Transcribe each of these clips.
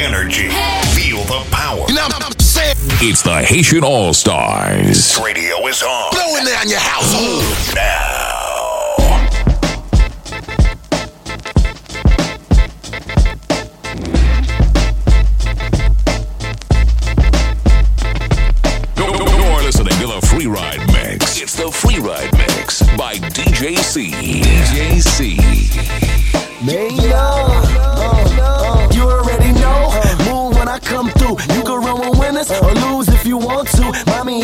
energy. Feel the power. You know what I'm saying? It's the Haitian All Stars. Radio is on. Blowing down your household. Now.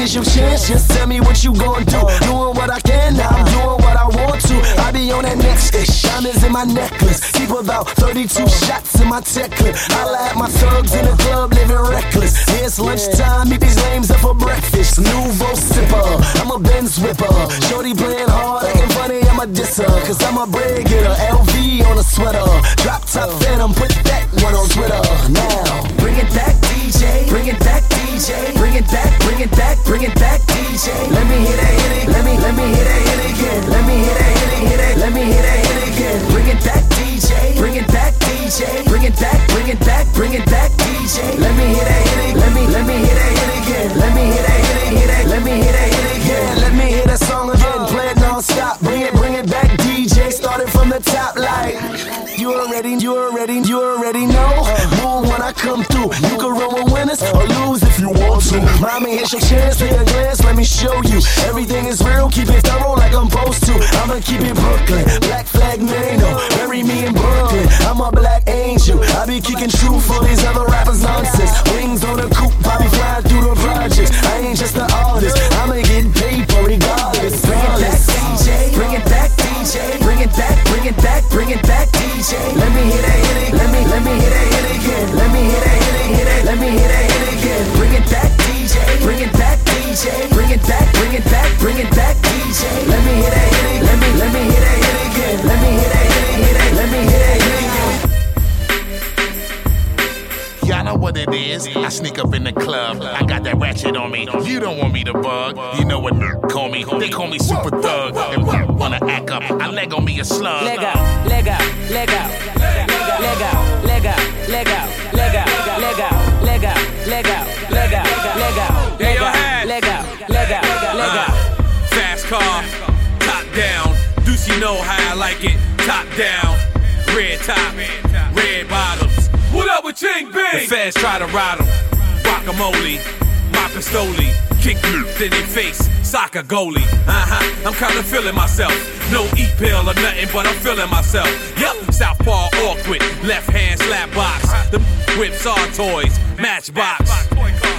Here's your chance. Just tell me what you gon' do. Doing what I can now. I'm doing what I want to. I be on that next ish. Diamonds in my necklace. Keep about 32 shots in my tech clip. I at my thugs in the club living reckless. It's lunchtime. Meet these lames up for breakfast. Nuvo sipper. I'm a Benz whipper. Shorty playing hard. Acting funny. I'm a disser. Cause I'm a bread getter. LV on a sweater. Drop top phantom. Put that one on Twitter. Now. Bring it back, DJ. Bring it back, DJ. Bring it back, bring it back, bring it back, DJ. Let me hear that hit it. Let me, let me hear that hit again. Let me hear that hit it, hit it. Let me hear that hit again. Bring it back, DJ. Bring it back, DJ. Bring it back, bring it back, bring it back, DJ. Let me hear that hit it. Let me, let me hear that hit again. Let me hear that hit it, hit it. Let me hear that hit again. Let me hear that song again. Play it non-stop. Bring it, bring it back, DJ. Started from the top like. You already, you already, you already know. Move when I come through. You can run with winners or lose if you want to. Mommy, here's your chance. Take a glance, let me show you. Everything is real. Keep it thorough like I'm supposed to. I'ma keep it Brooklyn. Black flag Mano. Oh, bury me in Brooklyn. I'm a black angel. I be kicking true for these other rappers nonsense. Wings on a coupe, I be flying through the ratchet. You don't want me to bug. You know what call me? They call me super thug. And wanna act up. I leg on me a slug. Leg out, leg out, leg out, leg out, leg out, leg out, leg out, leg out, leg out, leg out, leg out, leg out, leg out, Yeah, your hand. leg out, leg out, leg out. Uh, fast car, top down. Deuce, you know how I like it. Top down, red top, red bottoms. What up with Ching Bing? The feds try to ride 'em. Guacamole, pistoli. Kick me in their face, soccer goalie. Uh huh, I'm kinda feeling myself. No eat pill or nothing, but I'm feeling myself. Yep, southpaw awkward, left hand slap box. The whips are toys, matchbox.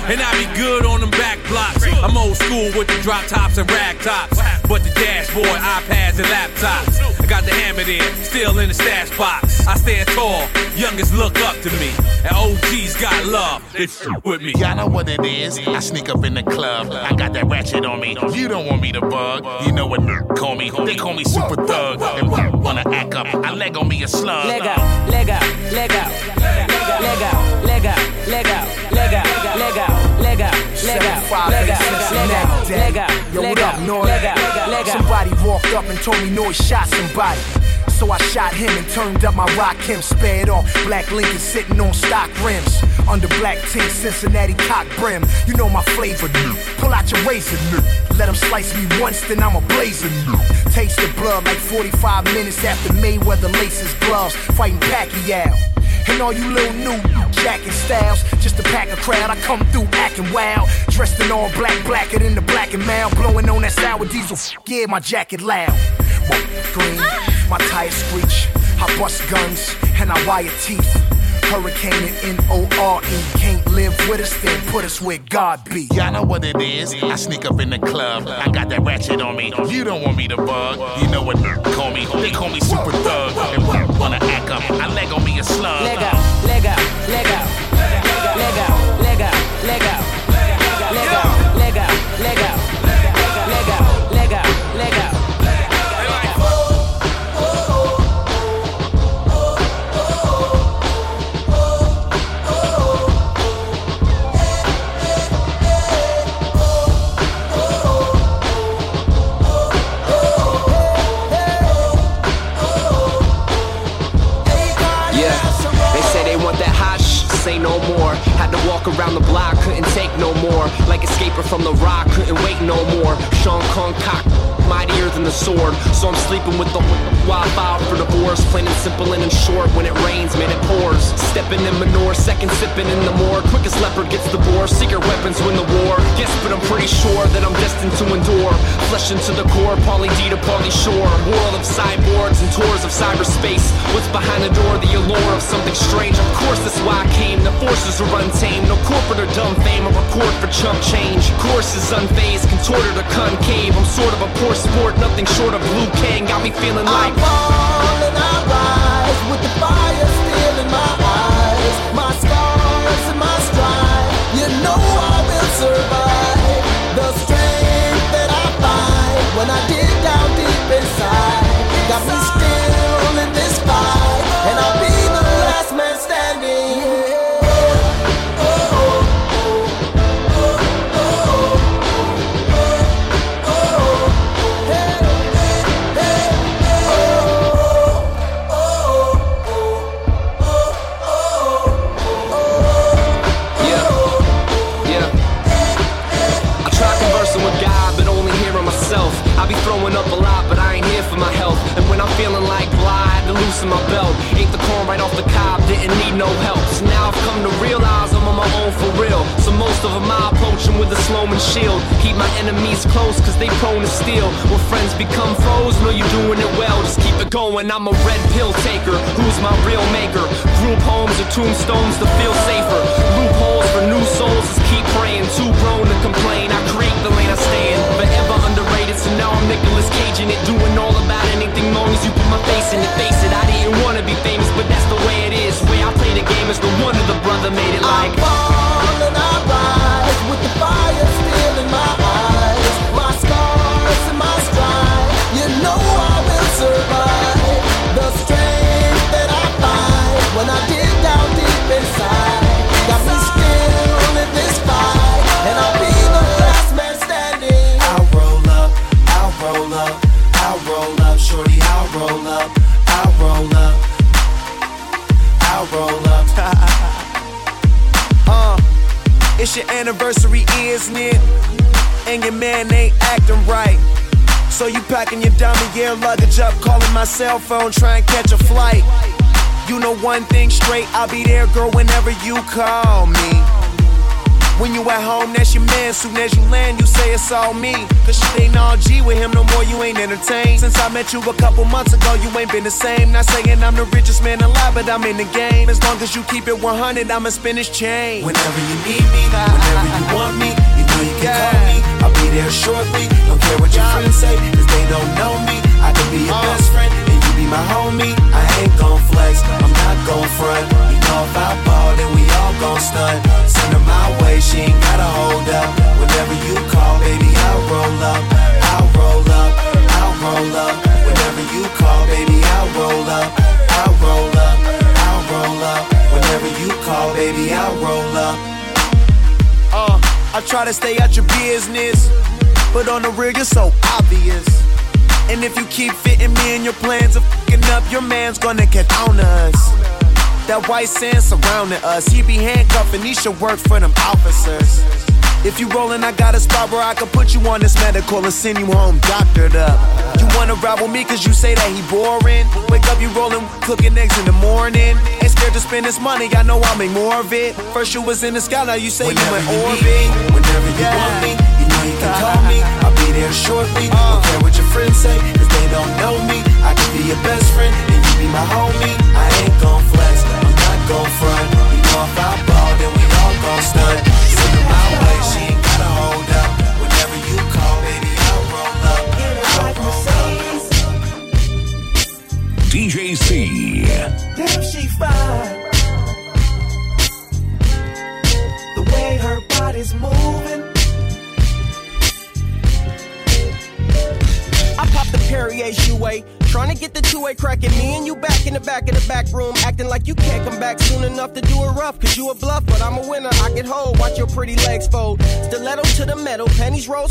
And I be good on them back blocks. I'm old school with the drop tops and rag tops. But the dashboard, iPads, and laptops. I got the hammer there, still in the stash box. I stand tall, youngest look up to me. And OGs got love, they f with me. Y'all know what it is. I sneak up in the club. I got that ratchet on me. You don't want me to bug. You know what call me? They call me super thug. And wanna act up. I leg on me a slug. Leg out, leg out, leg out, leg out, leg out, leg out, leg out, leg out, leg out, leg out, leg out, leg out, leg out, Yo, leg what up, out, Nord? leg out, leg out. Somebody walked up and told me no, he shot somebody. So I shot him and turned up my rock him, spared off. Black Lincoln sitting on stock rims. Under black tint, Cincinnati cock brim. You know my flavor, new. Pull out your razor, new. Let him slice me once, then I'm a blazer, new. Taste the blood like 45 minutes after Mayweather laces gloves, fighting Pacquiao. And all you little new jacking styles, just to pack a crowd. I come through acting wild, dressed in all black, blacker than the black and mild, blowing on that sour diesel. Yeah, my jacket loud. Green, my tires screech. I bust guns and I wire teeth. Hurricane and N-O-R-E can't live with us, then put us where God be. Y'all know what it is. I sneak up in the club. I got that ratchet on me. You don't want me to bug. You know what they call me? They call me super thug. And we wanna act up. I leg on me a slug. Leg out, leg out, leg out, leg out, leg out, leg out, say no more. Had to walk around the block, couldn't take no more. Like escaping from the rock, couldn't wait no more. Sean Kong cock mightier than the sword. So I'm sleeping with the wildfire for divorce. Plain and simple and in short. When it rains, man, it pours. Stepping in manure, second sipping in the more. Quickest leopard gets the boar. Secret weapons win the war. Yes, but I'm pretty sure that I'm destined to endure. Flesh into the core, Pauly D to Shore. World of cyborgs and tours of cyberspace. What's behind the door? The allure of something strange. Of course, that's why I came. The forces are untamed. No corporate or dumb fame. A record for chump change. Course is unfazed, contorted or concave. I'm sort of a poor sport, nothing short of Liu Kang. Got me feeling like. I fall and I rise with the fire still in my eyes. My scars and my strife, you know I will survive. The strength that I find when I My belt. Ate the corn right off the cob, didn't need no help. So now I've come to realize I'm on my own for real. So most of them I approach 'em with a Sloman shield. Keep my enemies close, cause they prone to steal. When friends become foes, know you're doing it well. Just keep it going. I'm a red pill taker. Who's my real maker? Group homes or tombstones to feel safer. Loopholes for new souls, just keep praying. Too grown to complain. I create the lane I stay in. Forever so now I'm Nicolas Cage in it. Doing all about anything long as you put my face in it. Face it, I didn't wanna be famous, but that's the way it is. Way I play the game is the one of the brother made it like. I fall and I rise with the fire still in my eyes. My scars and my strife, you know I will survive. The strength that I find when I dig down deep inside man ain't acting right. So you packing your dummy gear luggage up, calling my cell phone, trying to catch a flight. You know one thing straight, I'll be there, girl, whenever you call me. When you at home, that's your man. Soon as you land, you say it's all me. Cause shit ain't all G with him no more, you ain't entertained. Since I met you a couple months ago, you ain't been the same. Not saying I'm the richest man alive, but I'm in the game. As long as you keep it 100, I'ma spin his chain. Whenever you need me, whenever you want me, can call me. I'll be there shortly. Don't care what your friends say, cause they don't know me. I can be your best friend, and you be my homie. I ain't gon' flex, I'm not gon' front. You know if I ball, then we all gon' stunt. Send her my way, she ain't gotta hold up. Whenever you call, baby, I'll roll up. I'll roll up, I'll roll up. Whenever you call, baby, I'll roll up. I'll roll up, I'll roll up. Whenever you call, baby, I'll roll up. Uh, I try to stay out your business, but on the real, you're so obvious. And if you keep fitting me in your plans of fucking up, your man's gonna catch on us. That white sand surrounding us, he be handcuffing, he should work for them officers. If you rollin', I got a spot where I can put you on this medical and send you home doctored up. You wanna ride with me cause you say that he boring? Wake up, you rollin', cooking eggs in the morning. Ain't scared to spend this money, I know I'll make more of it. First you was in the sky, now you say Whenever you in orbit. me, whenever you want me, you know you can call me. I'll be there shortly.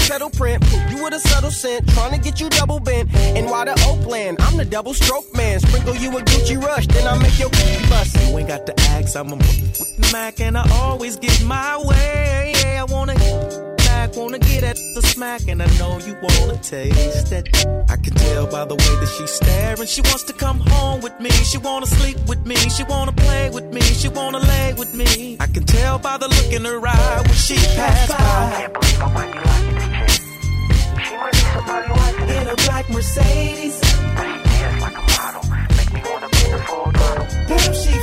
Settle print. You with a subtle scent. Trying to get you double bent. And why the Oakland? I'm the double stroke man. Sprinkle you a Gucci rush. Then I make your bust. You ain't got to ask. I'm a Mac and I always get my way. Yeah, I wanna back, wanna get at the smack, and I know you wanna taste it. I can tell by the way that she's staring. She wants to come home with me. She wanna sleep with me. She wanna play with me. She wanna lay with me. I can tell by the look in her eye when she passed by. Can't believe I in a black Mercedes. Like a. Make me wanna. Damn, she.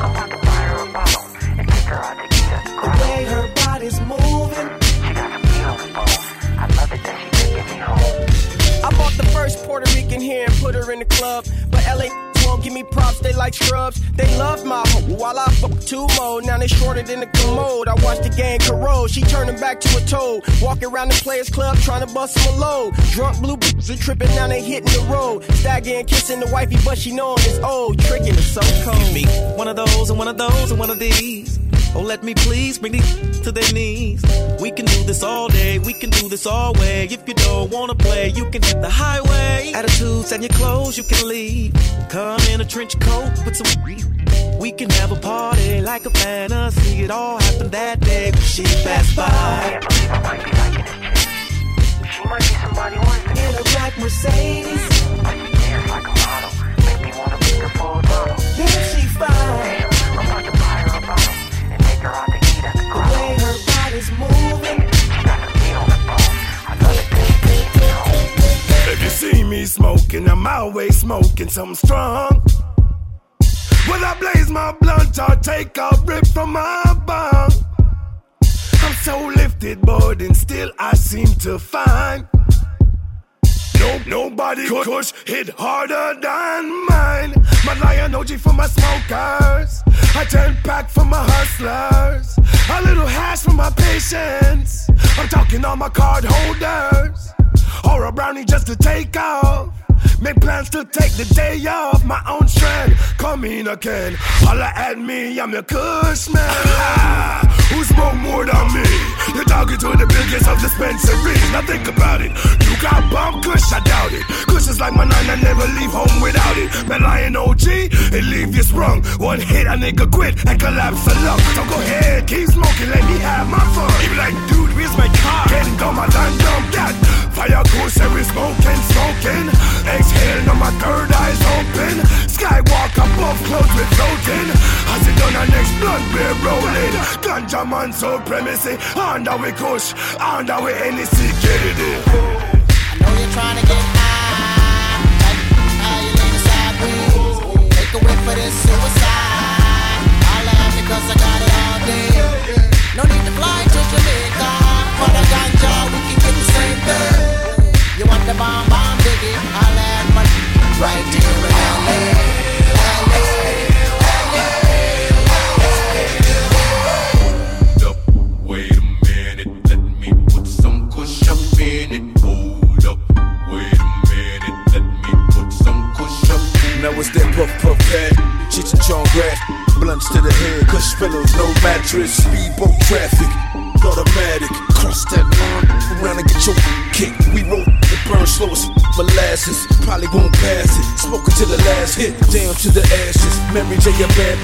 I'm a bottle and her out to the way her body's moving. She got some. I love it that she me home. I bought the first Puerto Rican here and put her in the club. But LA won't give me props, they like scrubs. They love my hoe while I fuck two more. Now they shorter than the commode. I watch the gang corrode. She turning back to a toad. Walking around the players club trying to bust some load. Drunk blue boots are tripping, now they hitting the road. Staggering, kissing the wifey, but she know it's old. Tricking is so cold. One of those and one of those and one of these. Oh, let me please bring these to their knees. We can do this all day, we can do this all way. If you don't wanna play, you can hit the highway. Attitudes and your clothes, you can leave. Come in a trench coat with some. We can have a party like a fantasy. It all happened that day when she passed by. She might be somebody worth In a black Mercedes. Like a model. Make me wanna be the full throttle. Damn, she fine. Smoking, I'm always smoking something strong. Will I blaze my blunt or take a rip from my bong? I'm so lifted, but and still I seem to find. No, nobody could push hit harder than mine. My lion OG for my smokers. I turn pack for my hustlers. A little hash for my patients. I'm talking all my card holders. Or a brownie just to take off. Make plans to take the day off. My own strength. Come in again. Holla at me, I'm your kush man. Ah, who smoke more than me? You're talking to the biggest of dispensaries. Now think about it. You got bomb kush, I doubt it. Kush is like my nine, I never leave home without it. Man, lion OG, it leave you sprung. One hit, a nigga quit and collapse a lung. So go ahead, keep smoking, let me have my fun. He be like, dude, where's my car? Getting dumb, I done dumb that. Fire goes, every smoking, smoking. Exhale, now my third eye's open. Skywalk above clouds with floating. As it done, our next blood beer rolling. Ganja man supremacy. Under we kush, under we NEC, get it. I know you're trying to get high. Like how you the sideways. Take a whip for this suicide. I'll laugh because I got it all day. No need to fly to Jamaica. For the ganja, we can get the same thing. You want the bomb, bomb, biggie? I'll have my right here in LA. Wait a minute, let me put some kush up in it. Hold up. Wait a minute, let me put some kush up. Now it's that puff puff pad, and Chong grass, blunts to the head, kush pillows, no mattress, speedboat traffic, automatic, cross that line, around and get your kick. We roll the burn slow as molasses, probably won't pass it. Smoking to the last hit, down to the ashes. Mary J. a bad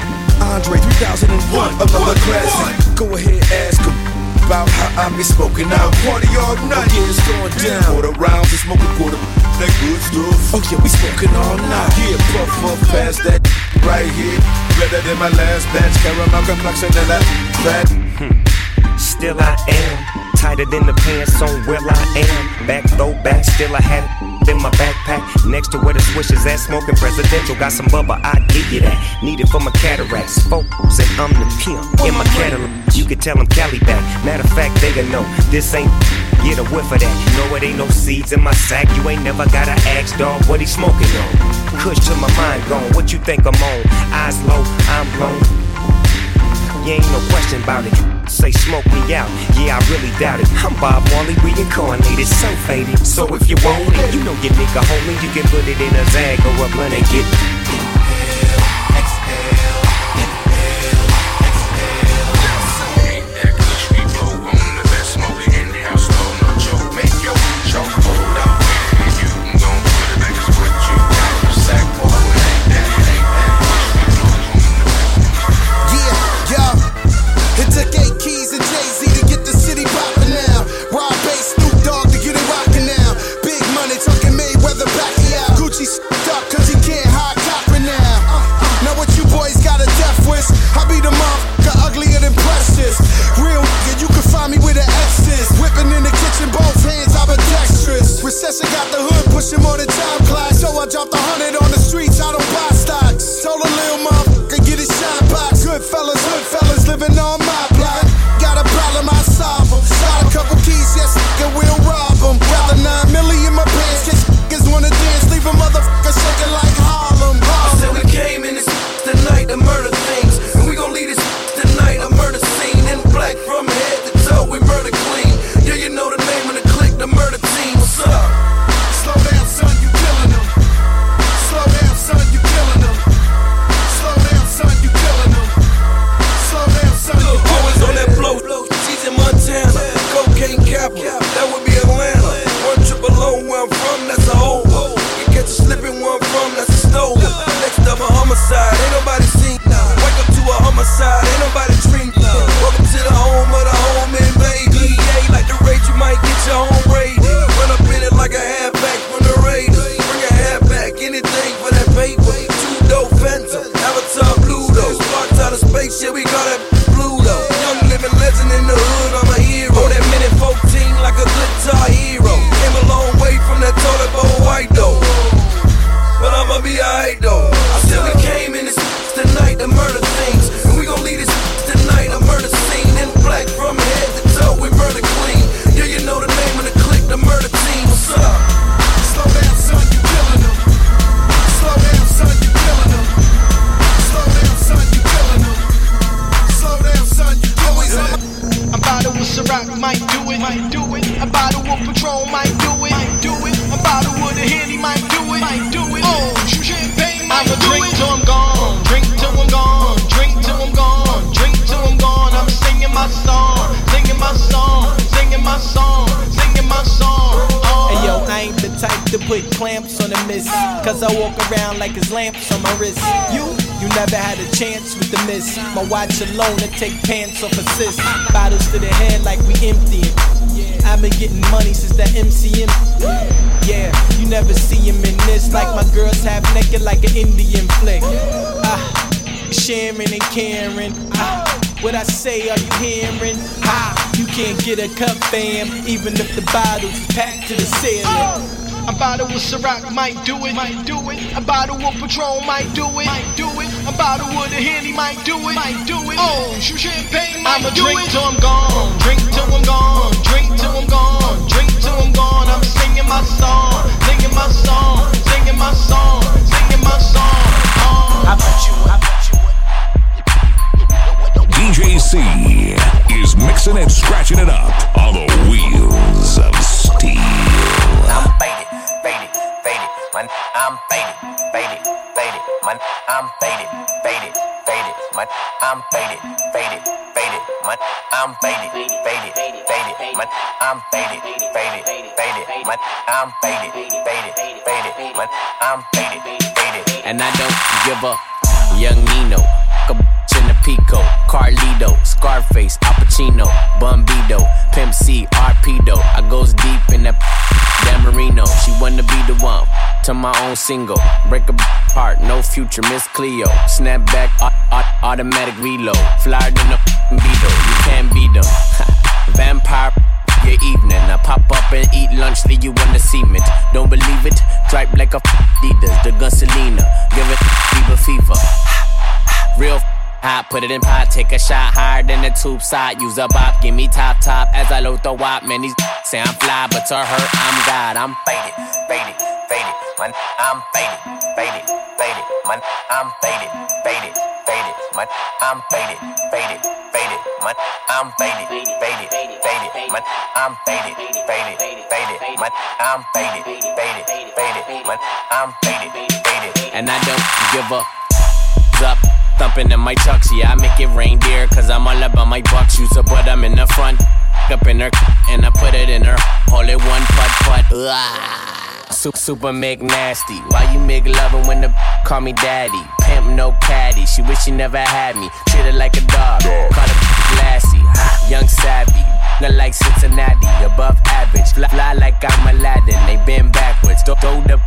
Andre 3001, another classic. Go ahead, ask him about how I be smoking out. Party all night, yeah, it's going down. Quarter rounds, and smoking quarter. That good stuff. Oh yeah, we smoking all night. Yeah, puff puff past that right here. Better than my last batch. Caramel complexion and that fat. Hmm. Still I am tighter than the pants on where I am. Back throw back, still I had it in my backpack. Next to where the swish is at, smoking presidential. Got some bubble, I give you that. Need it for my cataracts. Folks, and I'm the pimp in my Cadillac. You can tell them Cali back. Matter of fact, they know this ain't. Get a whiff of that. No, it ain't no seeds in my sack. You ain't never gotta ask, dog, what he smoking on. Kush to my mind gone. What you think I'm on? Eyes low, I'm blown. You ain't no question about it. Say smoke me out. Yeah, I really doubt it. I'm Bob Marley reincarnated, so faded. So if you want it, you know your nigga homie, you can put it in a bag or a blunt and get. Take pants off assist. Bottles to the head like we emptying. I've been getting money since that MCM. Yeah, you never see him in this. Like my girls half naked like an Indian flick. Ah, sharing and caring. Ah, what I say, are you hearing? Ah, you can't get a cup, fam, even if the bottle's packed to the ceiling. A bottle with Ciroc might do it, might do it. A bottle with Patron might do it, might do it. A bottle with a Henny might do it, might do it. Oh, shoot champagne might I'ma do drink it. till I'm gone, drink till I'm gone, drink till I'm gone, drink till I'm gone. I'm singing my song, singing my song, singing my song, singing my song. Uh. How about you? How about you? DJ C is mixing and scratching it up I'm faded, faded, faded. Man, I'm faded, faded, faded. Man, I'm faded, faded, faded. Man, I'm faded, faded, faded. Man, I'm faded, faded, faded. Man, I'm faded, faded. and I don't give up. Young Nino, a the Pico, Carlito, Scarface, Al Pacino, Bumbido, Pimp C, Arpedo. I goes deep in that Dan Marino. She wanna be the one to my own single. Break a heart, no future, Miss Cleo. Snap back, au- au- automatic reload. Flyer than a Beetle, you can't beat them. Vampire your evening. I pop up and eat lunch, leave you on the cement. Don't believe it? Stripe like a Adidas, the gun Selena. Give it fever fever. Real hot, put it in pot, take a shot higher than the tube side. Use a bop, give me top top as I load the wop. Man, these say I'm fly, but to her, I'm God. I'm faded, faded, faded. Man, I'm faded, faded, faded. Man, I'm faded, faded, faded. Man, I'm faded, faded, faded. My, I'm faded, faded, faded. My, I'm faded, faded, faded. My, I'm faded, faded, faded. My, I'm faded, faded. And I don't give a up. Thumping in my chucks, yeah, I make it reindeer. Cause I'm all about my bucks. Use a but I'm in the front. Up in her, and I put it in her. Hold it one putt putt. Super, super make nasty. Why you make loving when the call me daddy? Pimp no caddy. She wish she never had me. Treat her like a dog. Call her glassy. Young savvy. Not like Cincinnati. Above average. Fly, fly like I'm Aladdin. They bend backwards. Throw the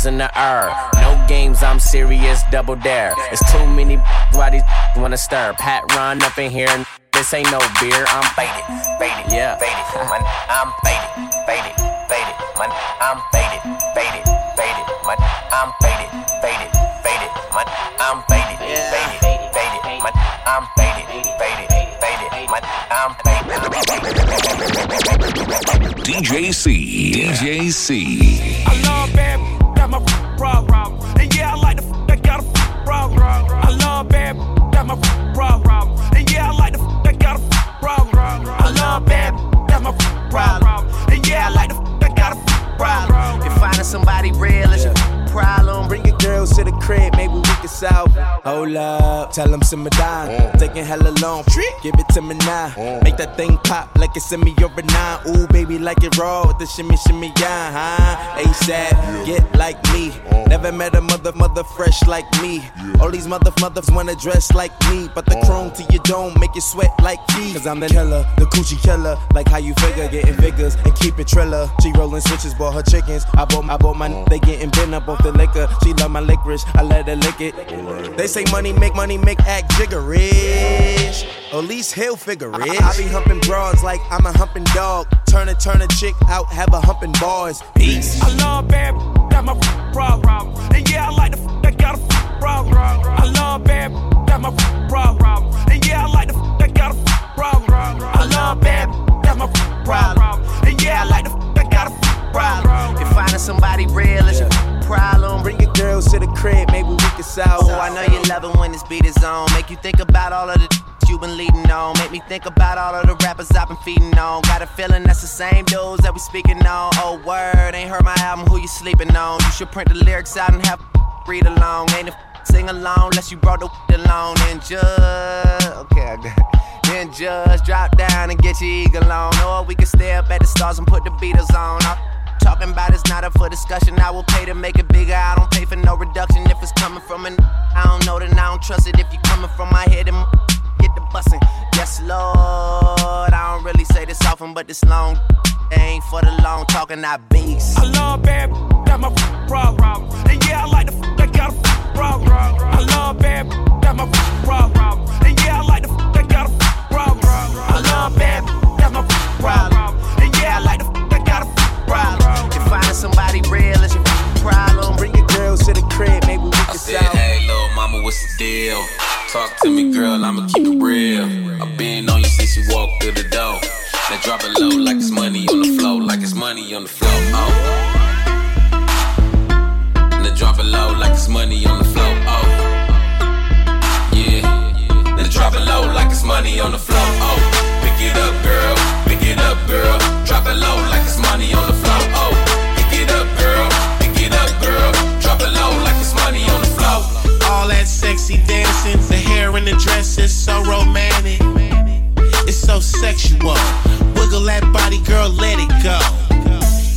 balls in the air. No games, I'm serious, double dare. It's too many why these wanna stir. Pat run up in here, this ain't no beer. I'm faded, faded, yeah. faded. Man, I'm faded, faded, faded. Man, I'm faded, faded, faded. Man, I'm faded, faded, faded. Man, I'm faded, faded, faded. Man, I'm faded, faded, faded. Man, I'm faded. DJ C. DJ love bad, I love bad, got my problem. And yeah, I like the got a problem. I love bad, got my problem. And yeah, I like the got a problem. If finding somebody real is your problem, Bring your girls to the crib, maybe we can solve. Hold up, tell them simmer down. Taking hella long, give it to me now. Mm. Make that thing pop like it's in me or a nine. Ooh, baby, like it raw with the shimmy, shimmy, yeah, huh? ASAP, get like me. Mm. Never met a mother, mother fresh like me. All these mother, mothers wanna dress like me. But the mm. chrome to your dome make you sweat like me. Cause I'm the killer, the coochie killer. Like how you figure, getting figures and keep it triller. She rolling switches, bought her chickens. I bought, I bought my, they getting bent up off the liquor. She love my licorice, I let her lick it. They say money make money make act jiggerish. At least he'll figure it. I, I be humping broads like I'm a humping dog. Turn a turn a chick out, have a humping bars. Peace. I love bad, got my problem. And yeah, I like the f- that got a f- problem. I love bad, got my problem. And yeah, I like the f- that got a f- problem. I love bad, got my problem. And yeah, I like the f- that got a f- problem. if finding somebody real is your problem, Bring your girls to the crib, maybe we can solve. Oh, I know you love it when this beat is on. Make you think about all of the you been leading on. Make me think about all of the rappers I've been feeding on. Got a feeling that's the same dudes that we speaking on. Oh, word, ain't heard my album, who you sleeping on? You should print the lyrics out and have read along. Ain't a sing along unless you brought the along. And just, okay, I got it. Then just drop down and get your eagle on. Or we can stay up at the stars and put the Beatles on. I'm Talking about it's not up for discussion. I will pay to make it bigger. I don't pay for no reduction if it's coming from an. I don't know then I don't trust it. If you coming from my head, then get the bussin'. Yes, Lord. I don't really say this often, but this long ain't for the long talking. I beast. I love bad, got my problem. And yeah, I like the that got a problem. I love bad, got my problem. And yeah, I like the that got a problem. I love bad, got my problem. Somebody real is your problem, Bring your girls to the crib, maybe we can Said, solve. hey, little mama, what's the deal? Talk to me, girl, I'ma keep it real. I've been on you since you walked through the door. Now drop it low like it's money on the floor, like it's money on the floor. Oh. Now drop it low like it's money on the floor. Oh. Yeah. Now drop it low like it's money on the floor. Oh. Pick it up, girl. Pick it up, girl. Drop it low like it's money on the sexy dancing, the hair and the dress is so romantic. It's so sexual. Wiggle that body, girl, let it go.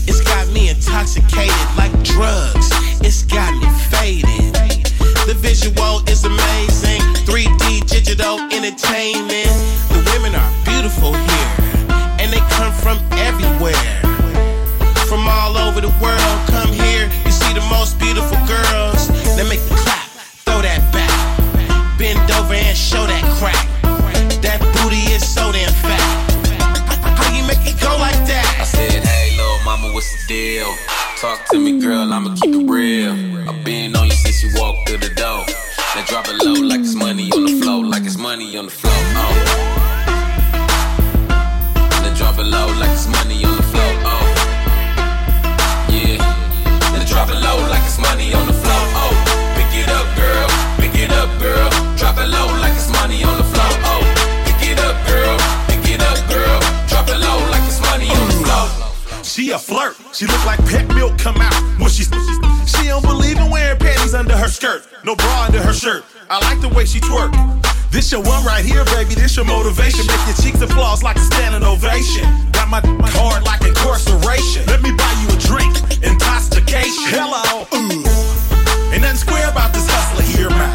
It's got me intoxicated like drugs. It's got me faded. The visual is amazing. 3D digital entertainment. Talk to me, girl, I'ma keep it real. I've been on you since you walked through the door. Now drop it low like it's money on the floor, like it's money on the floor. Oh. Now drop it low like it's money on the floor. Oh. Yeah. Now drop it low like it's money on the floor. Oh. Pick it up, girl. Pick it up, girl. Drop it low like it's money on the floor. Oh. Pick it up, girl. Pick it up, girl. Drop it low like it's money on the floor. She a flirt. She look like Pet milk come out when she's she don't believe in wearing panties under her skirt, no bra under her shirt. I like the way she twerk. This your one right here, baby. This your motivation. Make your cheeks applause like a standing ovation. Got my heart like incarceration. Let me buy you a drink. Intoxication. Hello. Ooh. Ain't nothing square about this hustler here, man.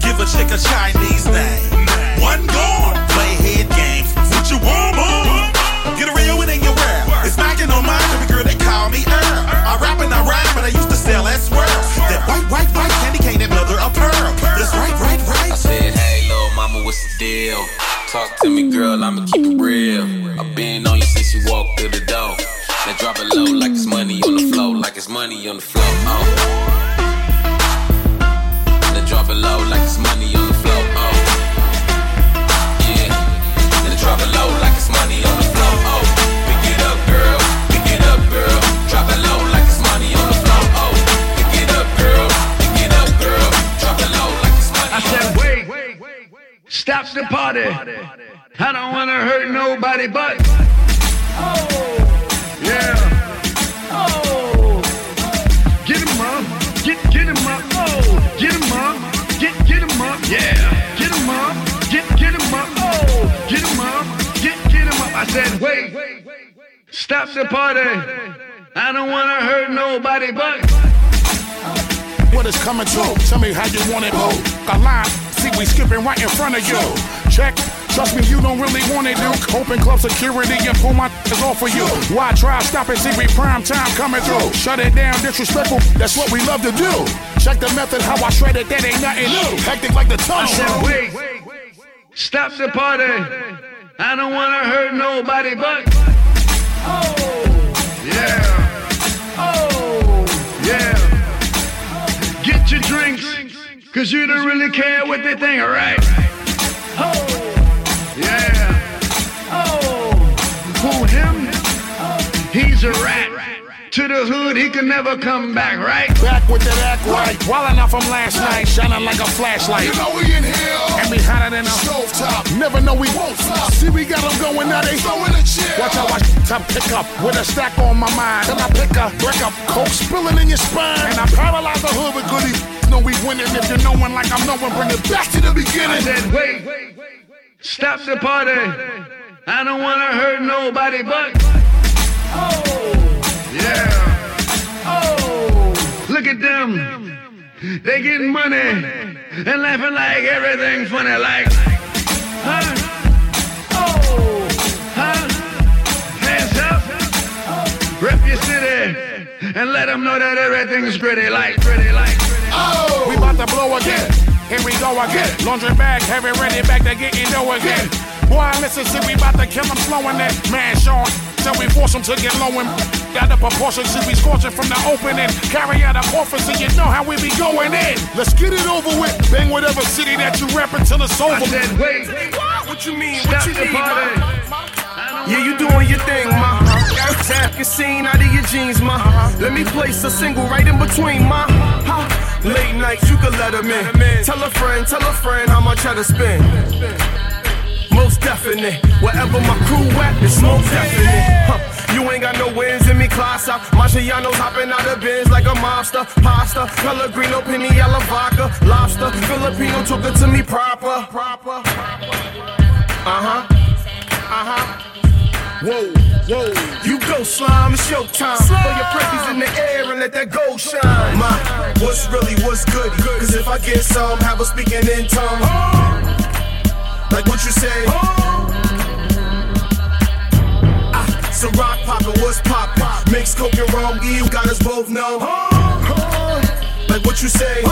Give a chick a Chinese name. One goal. Party. I don't wanna hurt nobody but. Oh, yeah. Oh, get him up, get get him up. Oh, get him up, get get him up. Yeah, get him up, get get him up. Oh, get him up, get get him up. I said, wait, stop the party. I don't wanna hurt nobody but. What is coming to? Tell me how you want it, boo. A line, see we skipping right in front of you. Check. Trust me, you don't really want it, dude. Open club security and pull my is off for you. Why try stop it? See we prime time coming through. Shut it down, disrespectful. That's what we love to do. Check the method, how I shred it. That ain't nothing new. Hectic like the tunnel. I said, wait, stop the party. I don't wanna hurt nobody but. Oh, yeah. Oh, yeah. Get your drinks, cause you don't really care what they think, alright? Oh, yeah. Oh, who him? He's a rat. To the hood, he can never come back, right? Back with that act right. Wildin' out from last night, shining like a flashlight. You know we in here. And we hotter than a Stove top. Never know we won't stop. See, we got them going now. They Throwing a chair. Watch how I top pick up with a stack on my mind. Till I pick up, break up, coke spilling in your spine. And I paralyze the hood with goodies. Know we winning if you're knowing like I'm knowing. Bring it back to the I beginning. said, wait, stop the party. I don't wanna hurt nobody but. Oh, yeah. Oh, look at them. They getting money and laughing like everything's funny, like. Huh? Oh, huh? Hands up. Rep your city and let them know that everything's pretty, like, pretty, like. Oh, we about to blow again. Here we go again. Laundry bag, heavy ready back to getting dough again. Boy, we about to kill them slowing that. Man, Sean, till we force them to get low and got the proportion. See, we scorching from the opening. Carry out a office, so you know how we be going in. Let's get it over with. Bang whatever city that you rep until it's over. I said, wait, What you mean? stop What you the need, Yeah, you uh-huh. doing your thing, ma. Zap your scene out of your jeans, ma. Uh-huh. Let me place a single right in between, ma. Late nights, you can let them in. Tell a friend, tell a friend how much I to spend. Most definite. Wherever my crew at, it's most definite. Huh. You ain't got no wins in me, class out. Marciano's hopping out of bins like a mobster. Pasta, Pellegrino, Piniella vodka, lobster. Filipino took it to me. Proper. Uh huh. Uh huh. Whoa, whoa. You go slime, it's your time. Slime. Throw your presses in the air and let that gold shine. My, what's really, what's good? Cause if I get some, have a speaking in tongue. Like what you say. Ah, so rock poppin', what's poppin'? Mix coke and rum, you got us both know. Like what you say.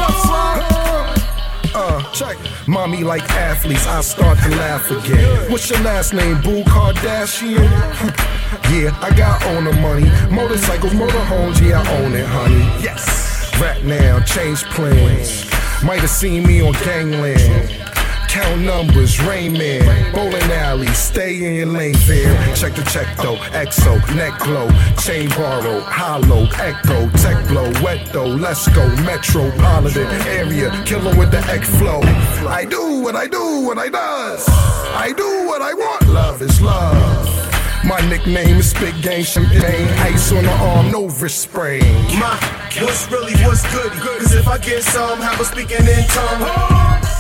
Uh, check. Mommy like athletes, I start to laugh again. What's your last name, Boo Kardashian? yeah, I got owner money. Motorcycles, motorhomes, yeah, I own it, honey. Yes. Rap now, change plans. Might have seen me on Gangland. Count numbers, Rain Man, bowling alley, stay in your lane fair. Check the check though, EXO, neck glow, chain borrow, hollow, echo, tech blow, wet though, let's go, metropolitan area, killer with the X flow. I do what I do, what I does. I do what I want, love is love. My nickname is Big Game Champagne. Ice on the arm, no wrist sprain. My, what's really what's good? Cause if I get some, have a speaking in tongue.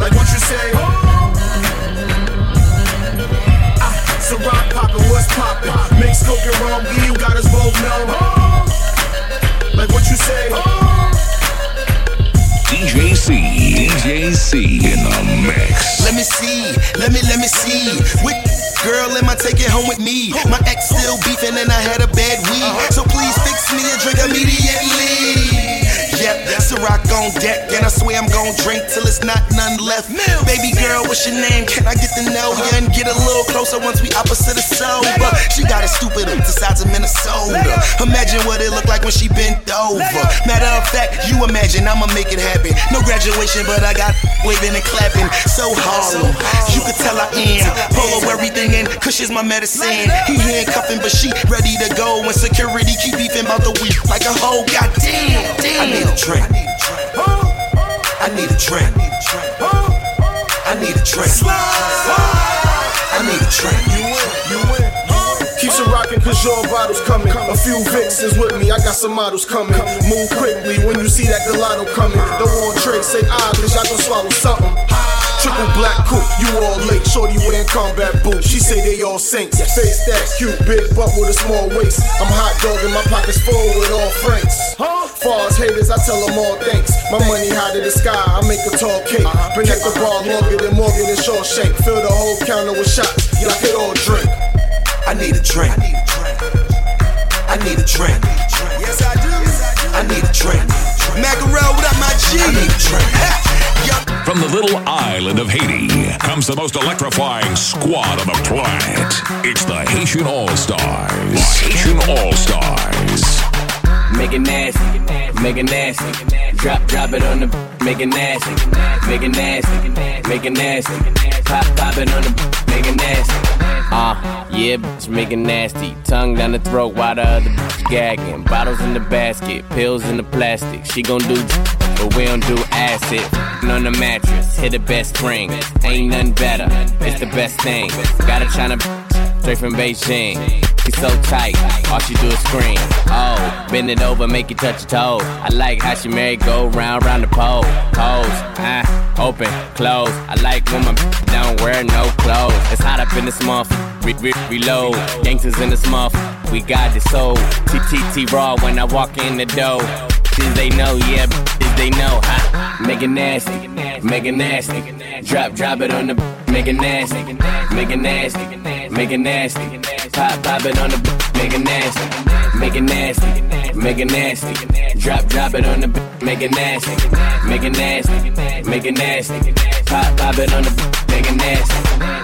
Like what you say. Ah, so rock poppin', what's poppin'? Mix coke and rum, yeah, you got us both know. Like what you say. DJ C, DJ C in the mix. Let me see, let me, let me see. With girl, am I take it home with me? My ex still beefing and I had a bad week. So please fix me a drink immediately. Yep, Ciroc on deck, and I swear I'm gon' drink till it's not none left. Baby girl, what's your name? Can I get to know you and get a little closer once we opposite of sober? She got it stupid up the sides of Minnesota. Imagine what it looked like when she bent over. Matter of fact, you imagine I'ma make it happen. No graduation, but I got waving and clapping. So Harlem, you could tell I am. Polo everything in, cause she's my medicine. He handcuffing, but she ready to go. When security keep beefing about the week like a hoe. Goddamn, damn. I need a drink. I need a drink. I need a drink. I need a drink. You win, you win. Keep some rockin' cause your bottles coming. A few Vixens with me, I got some models coming. Move quickly when you see that gelato coming. Don't want trade, say ah, cause y'all gon' swallow something. Triple black coupe, you all late. Shorty wearing combat boots. She say they all saints. Face that cute, big butt with a small waist. I'm hot dog in my pockets full with all franks. Far as haters, I tell them all thanks. My money high to the sky, I make a tall cake. Uh-huh. Been at the bar longer than Morgan and Shawshank. Fill the whole counter with shots, y'all could all drink. I need a drink. I need a drink. Yes, I do. I need a drink. Macarel, what up, my G? I need a drink. From the little island of Haiti comes the most electrifying squad on the planet. It's the Haitian All Stars. Haitian All Stars. Make it nasty, make it nasty. Drop, drop it on the, make it nasty, make it nasty, make it nasty. Pop, pop it on the, make it nasty. Uh, yeah, bitch, make nasty. Tongue down the throat while the other bitch gagging. Bottles in the basket, pills in the plastic. She gon' do, but we don't do acid. On the mattress, hit the best spring. Ain't nothing better, it's the best thing. Got a China straight from Beijing. She's so tight, all she do is scream. Oh, bend it over, make you touch your toe. I like how she merry go round, round the pole. Pose, ah, open, close. I like when my don't wear no clothes. It's hot up in this month, re- re- reload. Gangsters in this month, we got this soul. TTT raw when I walk in the door. Bitches they know, yeah, they know, huh? Make it nasty, make it nasty. Drop, drop it on the, make it nasty, make it nasty, make it nasty. Pop, pop it on the, make it nasty, make it nasty, make it nasty. Drop, drop it on the, make it nasty, make it nasty, make it nasty. Pop, pop it on the, make it nasty.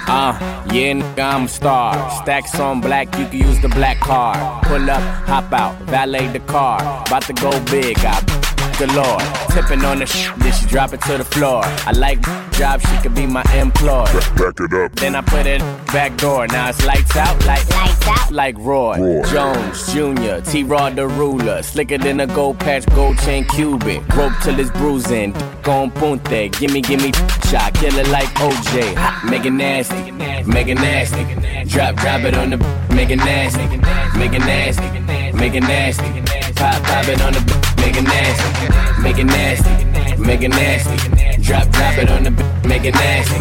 Uh, yeah, nigga, I'm a star. Stacks on black, you can use the black card. Pull up, hop out, valet the car. About to go big, I galore. Tipping on the sh, then she drop it to the floor. I like job, she could be my employee. Back it up. Then I put it back door. Now it's lights out, like lights out, like Roy, Jones Jr. T. Rod the ruler, slicker than a gold patch, gold chain Cuban. Rope till it's bruising, gon' punte. Gimme, gimme shot, kill it like OJ. Ha, Make it nasty, make it nasty. Drop, drop it on the, make it nasty, make it nasty, make it nasty. Pop, pop it on the, make it nasty, make it nasty, make it nasty. Drop, drop it on the, make it nasty,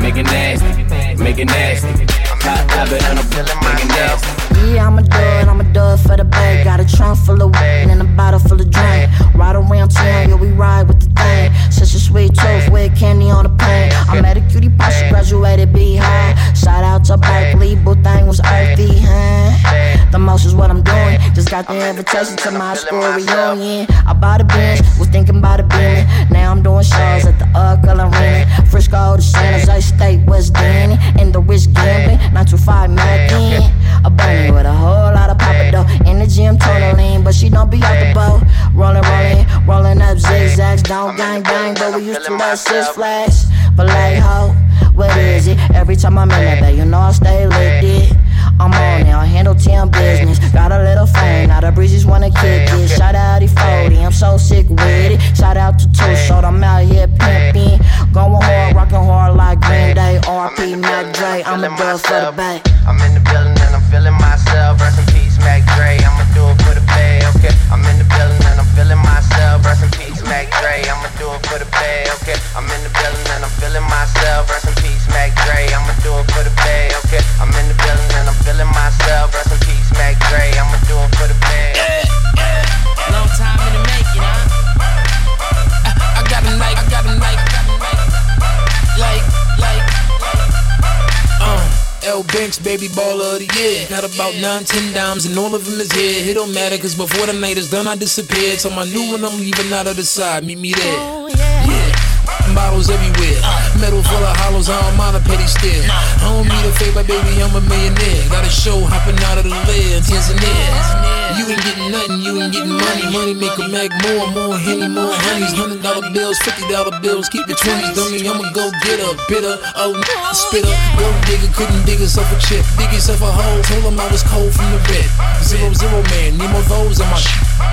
make it nasty, make it nasty. Pop, pop it on the, make it nasty. Yeah, I'ma do it, I'ma do it for the bag. Got a trunk full of weed and a bottle full of drink. Ride around town, yeah, we ride with the thing. Such a sweet tooth with candy on the pain. I met a cutie pie, she graduated B high. Shout out to Berkeley, boo thing was earthy, huh? The most is what I'm doing. Just got the invitation to my school reunion. I bought a bench, was thinking about a beaming. Now I'm doing shows at the Oracle Arena. Frisco to San Jose State, West Danny. In the Rich Gambling, 925 Mackin. A bunny with a whole lot of papa dough. In the gym, lean, but she don't be out the boat. Rolling, rolling, rolling up zigzags. Don't gang bang, but we used to love Six Flags. Vallejo, what is it? Every time I'm in that bed, you know I stay lit. It. I'm on it, I handle 10 business. Got a little fame, now the breezes wanna kick it. Shout out to 40, I'm so sick with it. Shout out to Too Short, I'm out here pimping. Going hard, rocking hard like Green Day. RP Mac Dre, I'm a girl for the bay. I'm in the building feeling myself. Rest in peace, Mac Dre. I'ma do it for the bay, okay? I'm in the building and I'm feeling myself. Rest in peace, Mac Dre. I'ma do it for the bay, okay? I'm in the building and I'm feeling myself. Rest in peace, Mac Dre. I'ma do it for the bay, okay? I'm in the building and I'm feeling myself. Rest in peace, Mac Dre. I'ma do it for the bay. Long Banks, baby baller of the year. Got about nine, ten dimes, and all of them is here. It don't matter, cause before the night is done, I disappeared. So my new one, I'm leaving out of the side. Meet me there. Oh, yeah. Bottles everywhere. Uh. Metal full of hollows, I don't mind a petty stare. I don't need a favor, baby, I'm a millionaire. Got a show hopping out of the lid, Tanzania. You ain't getting nothing, you ain't getting money. Money make a mag more, more henny, more honeys. Hundred dollar bills, fifty dollar bills, keep the twenties. Dummy, I'ma go get a bitter, oh spitter. Go digger, couldn't dig herself a chip. Dig yourself a hole, told him I was cold from the red. Zero, zero man, need more those in my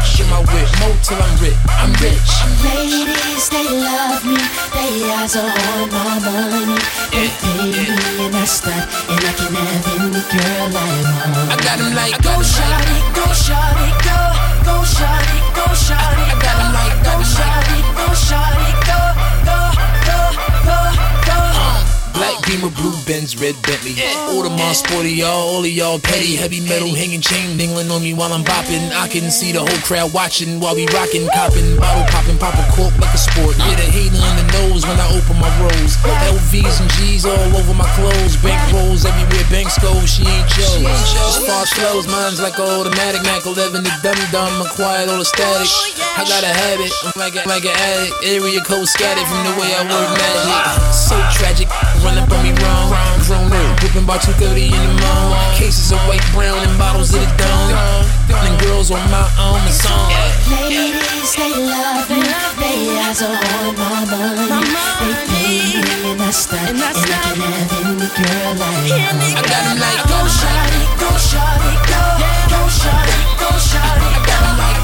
shit, my whip. More till I'm rich, I'm rich. Ladies, they love me. They eyes are on my money. They pay me and I stop, and I can have any girl I want. I got 'em like, go shawty, go shawty, go, go shawty, go shawty, I got 'em like, go shawty, go shawty, Black Beamer, blue Benz, red Bentley. All of sporty, y'all, all of y'all petty, heavy metal hanging chain dingling on me while I'm bopping. I can see the whole crowd watching while we rocking, copping, bottle popping, pop a cork like a sport. Yeah, a hater in the nose when I open my rolls. LVs and G's all over my clothes. Bank rolls everywhere, banks go, she ain't far as flows, mine's like automatic Mac 11, the dumb dumb, acquired all the static. I got a habit, I'm like, a, like an addict. Area code scattered from the way I work magic. So tragic, run up on me wrong. Grown up, whipping by 230 in the morning. Cases of white, brown, and bottles of the dome. And girls on my own song. Ladies, they love me. They eyes are on my money. They pay me and I stop, and I can have any girl I want. I got 'em like, go shawty, go shawty, go, go shawty, go shawty, go,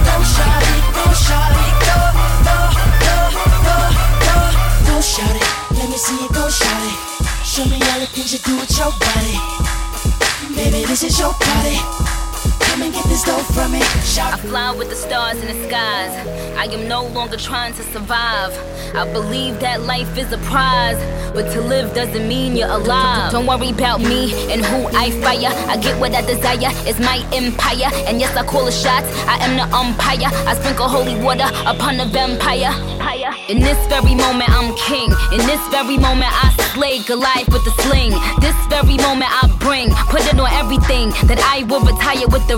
go shawty, go shawty, go, go, go, go, go, go shawty. Let me see you go shawty. Show me all the things you do with your body. Baby, this is your party. Come and get this dough from me. I fly with the stars in the skies. I am no longer trying to survive. I believe that life is a prize, but to live doesn't mean you're alive. Don't worry about me and who I fire. I get what I desire, it's my empire. And yes, I call the shots, I am the umpire. I sprinkle holy water upon the vampire. In this very moment, I'm king. In this very moment, I slay Goliath with the sling. This very moment, I bring, put it on everything that I will retire with the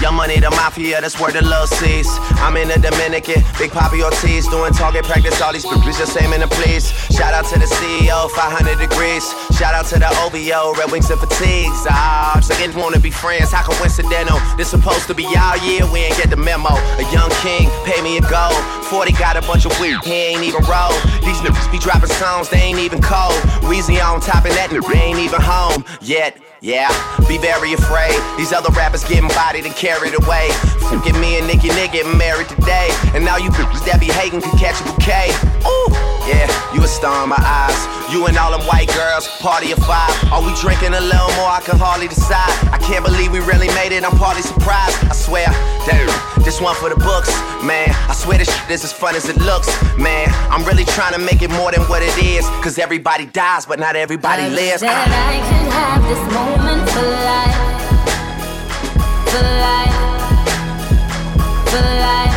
Young money, the mafia, that's where the love sees. I'm in the Dominican, Big Papi Ortiz, doing target practice, all these people just in the please. Shout out to the CEO, 500 degrees. Shout out to the OVO, Red Wings and Fatigues. Ah, just like wanna be friends, how coincidental? This supposed to be our year, we ain't get the memo. A young king, pay me a gold. 40 got a bunch of weed, he ain't even roll. These niggas be dropping songs, they ain't even cold. Weezy on top of that, they ain't even home yet. Yeah, be very afraid. These other rappers getting bodied and carried away. Fucking me and Nicki Nick getting married today. And now you bitches that be hating can catch a bouquet. Ooh, yeah, you a star in my eyes. You and all them white girls, party of five. Are we drinking a little more? I can hardly decide. I can't believe we really made it. I'm partly surprised. I swear, damn, this one for the books, man. I swear this shit is as fun as it looks, man. I'm really trying to make it more than what it is. Cause everybody dies, but not everybody lives. Said I could have this moment for life, for life, for life.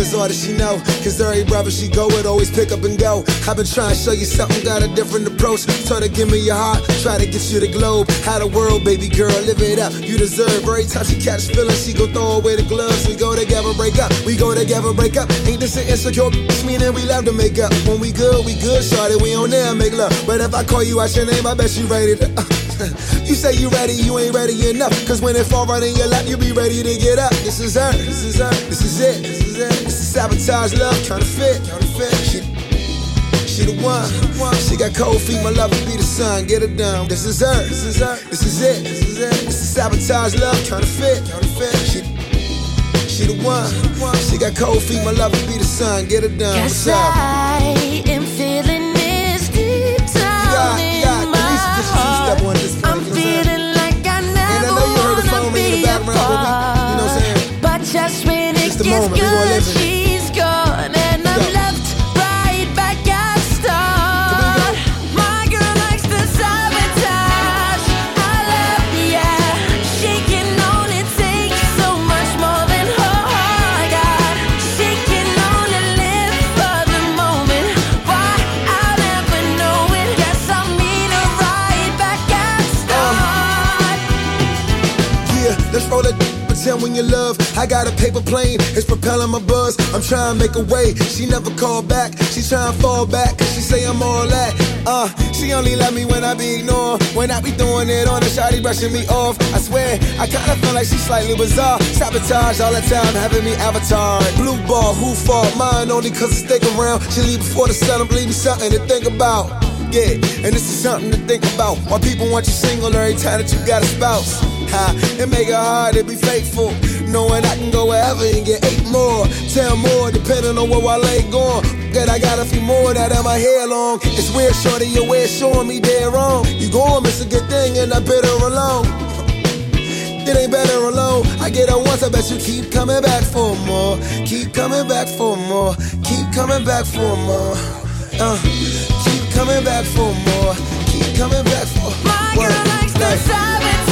Is all that she know. Cause every brother she go with always pick up and go. I've been trying to show you something, got a different approach. Try to give me your heart, try to get you the globe. How the world, baby girl, live it up. You deserve every time she catch feelings, she go throw away the gloves. We go together, break up. We go together, break up. Ain't this an insecure bitch, meaning we love to make up. When we good, we good, shorty, we on there make love. But if I call you out your name, I bet you ready to. You say you ready, you ain't ready enough. Cause when it fall right in your lap, you be ready to get up. This is her, this is her, this is it, this is it. This is sabotage love, trying to fit, trying to fit. She, she the one. She got cold feet, my love will be the sun. Get it done. This is her, this is her, this is it, this is it. This is sabotage love, trying to fit, trying to fit. She, she the one. She got cold feet, my love will be the sun. Get it done. What's up? I am feeling this deep down in my heart. Moment, we gonna live when you love. I got a paper plane, it's propelling my buzz. I'm trying to make a way. She never called back. She trying to fall back. She say I'm all that. Uh, she only love me when I be ignored. When I be doing it on her, shawty brushing me off. I swear, I kinda feel like she's slightly bizarre. Sabotage all the time, having me avatar. Blue ball, who fault? Mine only cause I stick around. She leave before the sun, believe me something to think about. Yeah, and this is something to think about. Why people want you single every time that you got a spouse? Ha, it make it hard to be faithful. Knowing I can go wherever and get eight more. Ten more, depending on where I lay going. Good, I got a few more that have my hair long. It's weird, shorty, your way showing me dead wrong. You gon' miss a good thing and I bid her alone. It ain't better alone. I get her once, I bet you keep coming back for more. Keep coming back for more. Keep coming back for more. Uh, coming back for more. Keep coming back for more. My girl likes the sabotage.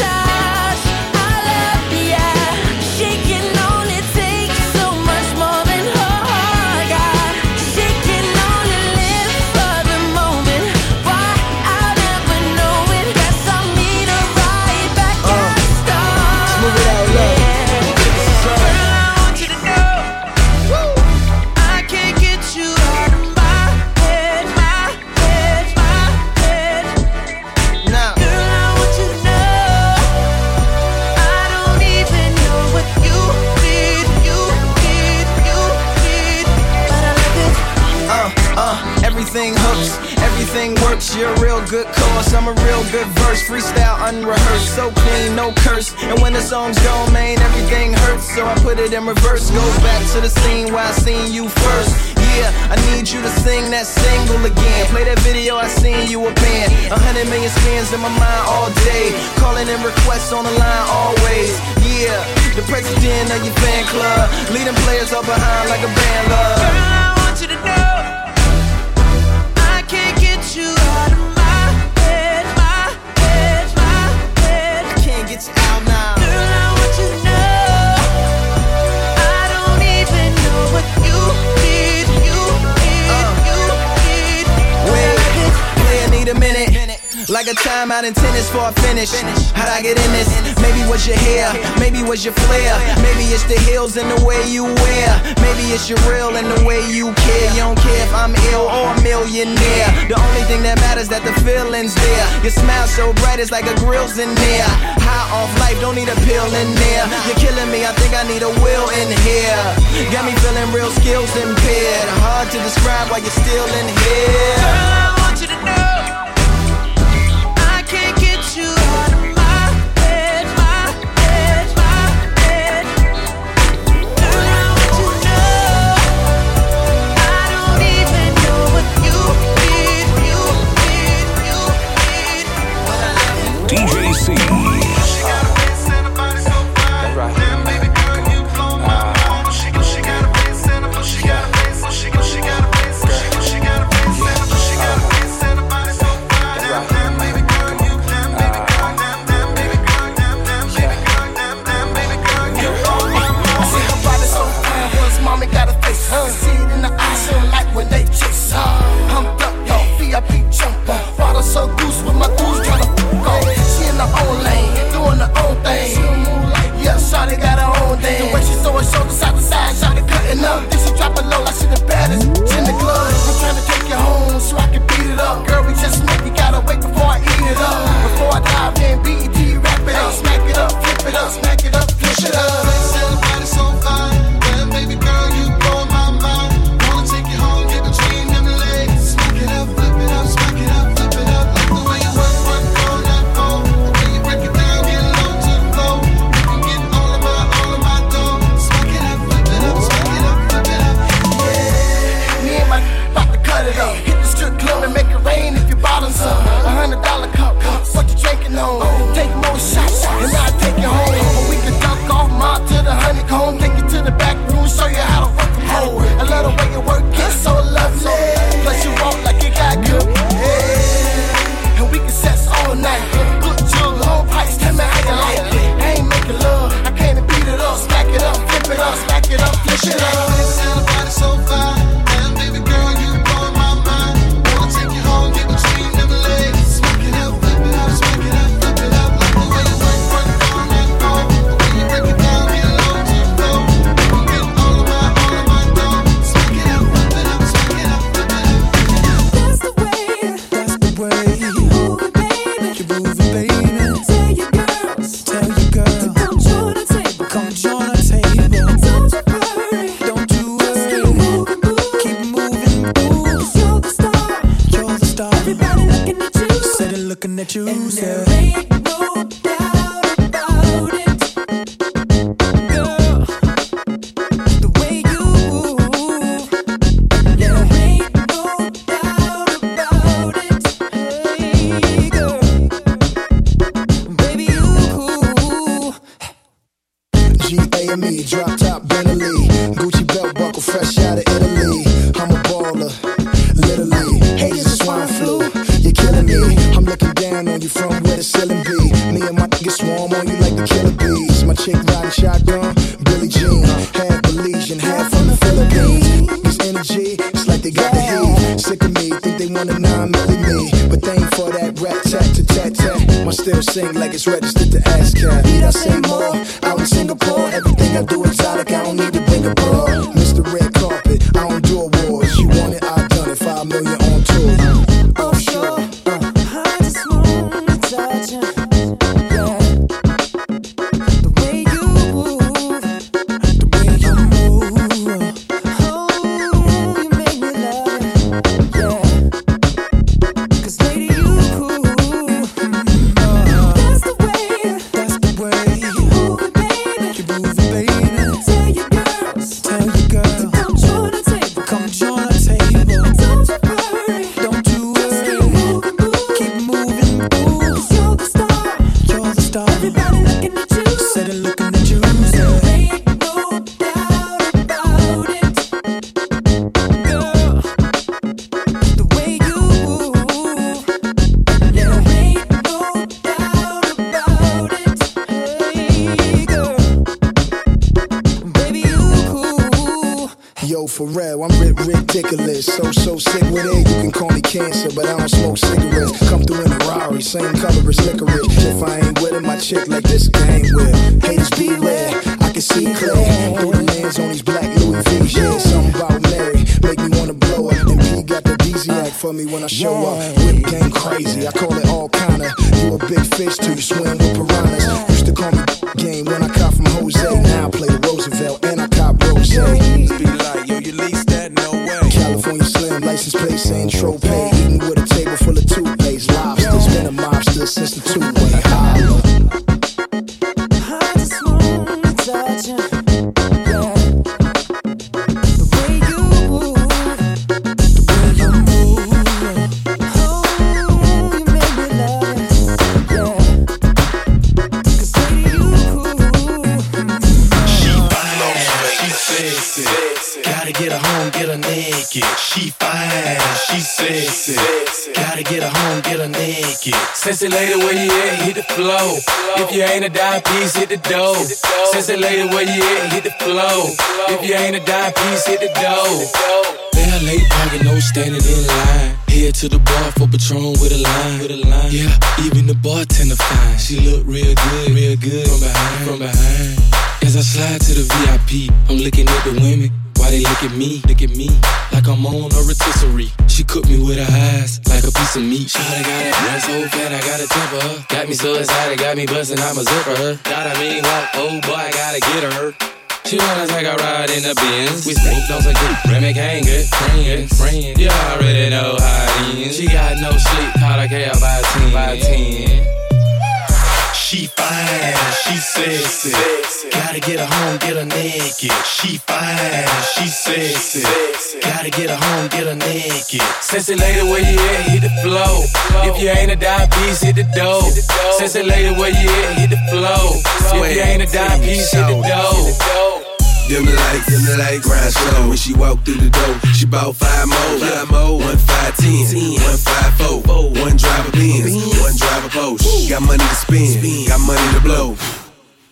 You're a real good cause, I'm a real good verse. Freestyle unrehearsed, so clean, no curse. And when the song's gone, man, everything hurts. So I put it in reverse. Go back to the scene where I seen you first. Yeah, I need you to sing that single again. Play that video I seen you a pen. A hundred million spins in my mind all day. Calling in requests on the line always. Yeah, the president of your fan club. Leading players up behind like a band love. lack of time out in tennis for a finish. How'd I get in this? Maybe was your hair, maybe was your flair, maybe it's the heels and the way you wear, maybe it's your real and the way you care. You don't care if I'm ill or a millionaire. The only thing that matters that the feeling's there. Your smile so bright it's like a grill's in there. High off life, don't need a pill in there. You're killing me, I think I need a will in here. Got me feeling real skills impaired. Hard to describe why you're still in here can't AME, drop top Bentley, Gucci belt buckle, fresh out of Italy. I'm a baller, literally. Hate is swine flu, you're killing me. I'm looking down on you from where the ceiling be. Me and my niggas swarm on you like the killer bees. My chick riding shotgun, Billie Jean, half Belizean, half from the Philippines. This energy, it's like they got the heat. Sick of me, think they wanna nine me, but they ain't for that rat tat to tat tat. I still sing like it's registered to ASCAP. Need I say more? I do it solid, I don't need can see. Throw the lands on these black Louis V's, yeah. Something about Mary, make me wanna blow up. And B got the DZ act for me when I show up. Whip game crazy, I call it all kinda. You a big fish till you swim with piranhas. If you ain't a dime piece, hit the dough. Sexy lady, where you at? Hit the flow. If you ain't a dime piece, hit the dough. Are late no standing in line. Head to the bar for Patron with a line. With a line. Yeah, even the bartender fine. She look real good, real good from behind. From behind. As I slide to the VIP, I'm looking at the women. Why they look at me, look at me like I'm on a rotisserie. She cooked me with her eyes like a piece of meat. Shawty got it, run so fat, I gotta temper. Got me so excited, got me busting, I'm a zipper. Got a mean walk, oh boy, I gotta get her. She wanna take a ride in the Benz. We smoked on some good Remy Kane, good friends. friends. You already know how it ends. She got no sleep, caught a cab by 10. By 10. She fine, she sexy. Gotta get her home, get her naked. She fine, she sexy. Gotta get her home, get her naked. Sexy lady, where you at? Hit the flow. If you ain't a piece, hit the dough. Sexy lady, where you at? Hit the flow. If you ain't a piece, hit the dough. Dim the light, dim the light, grind slow. When she walk through the door, she bought five more. Five more, one five ten, one five four, one driver Benz, one driver Porsche. Got money to spend, got money to blow.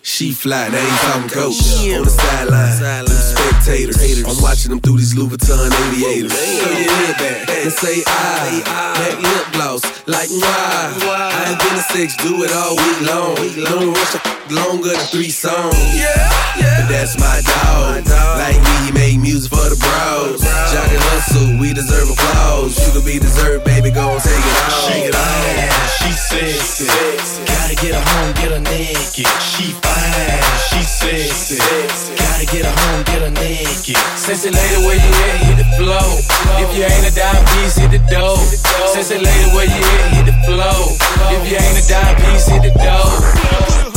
She fly, they ain't talking coach. On the sideline, them spectators. I'm watching them through these Louis Vuitton aviators. Throw your head back and say I. That lip gloss, like why? I ain't been to sex, do it all week long. Don't rush a longer than three songs. yeah But that's my dog. Like me, he make music for the bros. Jock and hustle, we deserve applause. You can be deserved, baby, gon' take it all. She fine, she sexy. Gotta get her home, get her naked. She fine, she sexy. Gotta get her home, get her naked. Sexy lady, where you at? Hit the flow. If you ain't a dime piece, hit the dough. Sexy lady, where you at? Hit the flow. If you ain't a dime piece, hit the dough.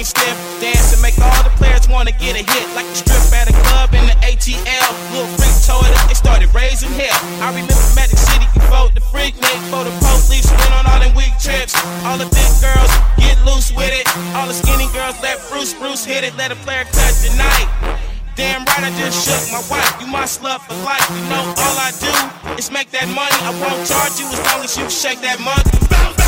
ain't stiff, dance and make all the players wanna get a hit. Like a strip at a club in the ATL. Little freak told it, they started raising hell. I remember Magic City before the Freaknik, before the police went on all them weak trips. All the big girls get loose with it. All the skinny girls let Bruce Bruce hit it. Let a player cut the night. Damn right, I just shook my wife. You my slut for life. You know all I do is make that money. I won't charge you as long as you shake that monkey.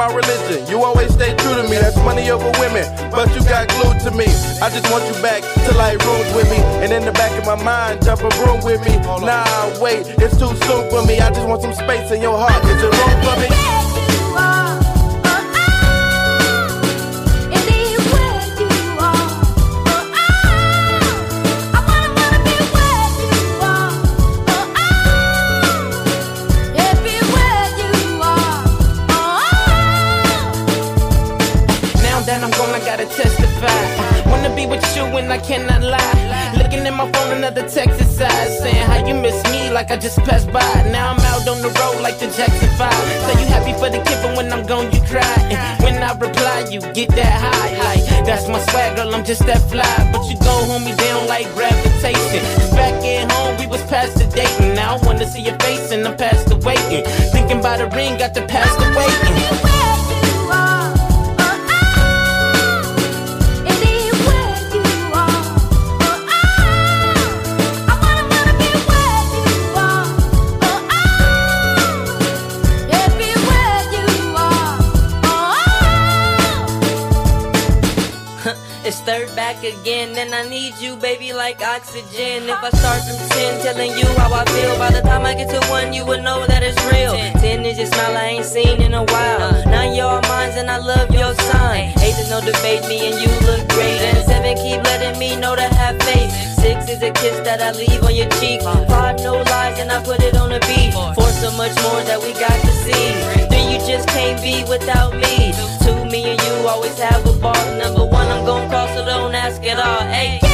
My religion, you always stay true to me. That's money over women, but you got glued to me. I just want you back to light rooms with me, and in the back of my mind, jump a room with me. Nah, wait, it's too soon for me. I just want some space in your heart. Is it room for me? Just that fly. But you gon' hold me down like gravitation. back at home, we was past the dating. Now I wanna see your face and I'm past the waiting. Thinking about a ring, got the past third back again, and I need you, baby, like oxygen. If I start from 10, telling you how I feel, by the time I get to one, you would know that it's real. 10 is your smile I ain't seen in a while. Nine, you're all mine, and I love your sign. Eight is no debate, me and you look great. And seven, keep letting me know to have faith. Six is a kiss that I leave on your cheek. Five, no lies, and I put it on the beat. Four, so much more that we got to see. Three, you just can't be without me. Two, me and you always have a ball. Number one, I'm gon' cross, so don't ask at all. Hey.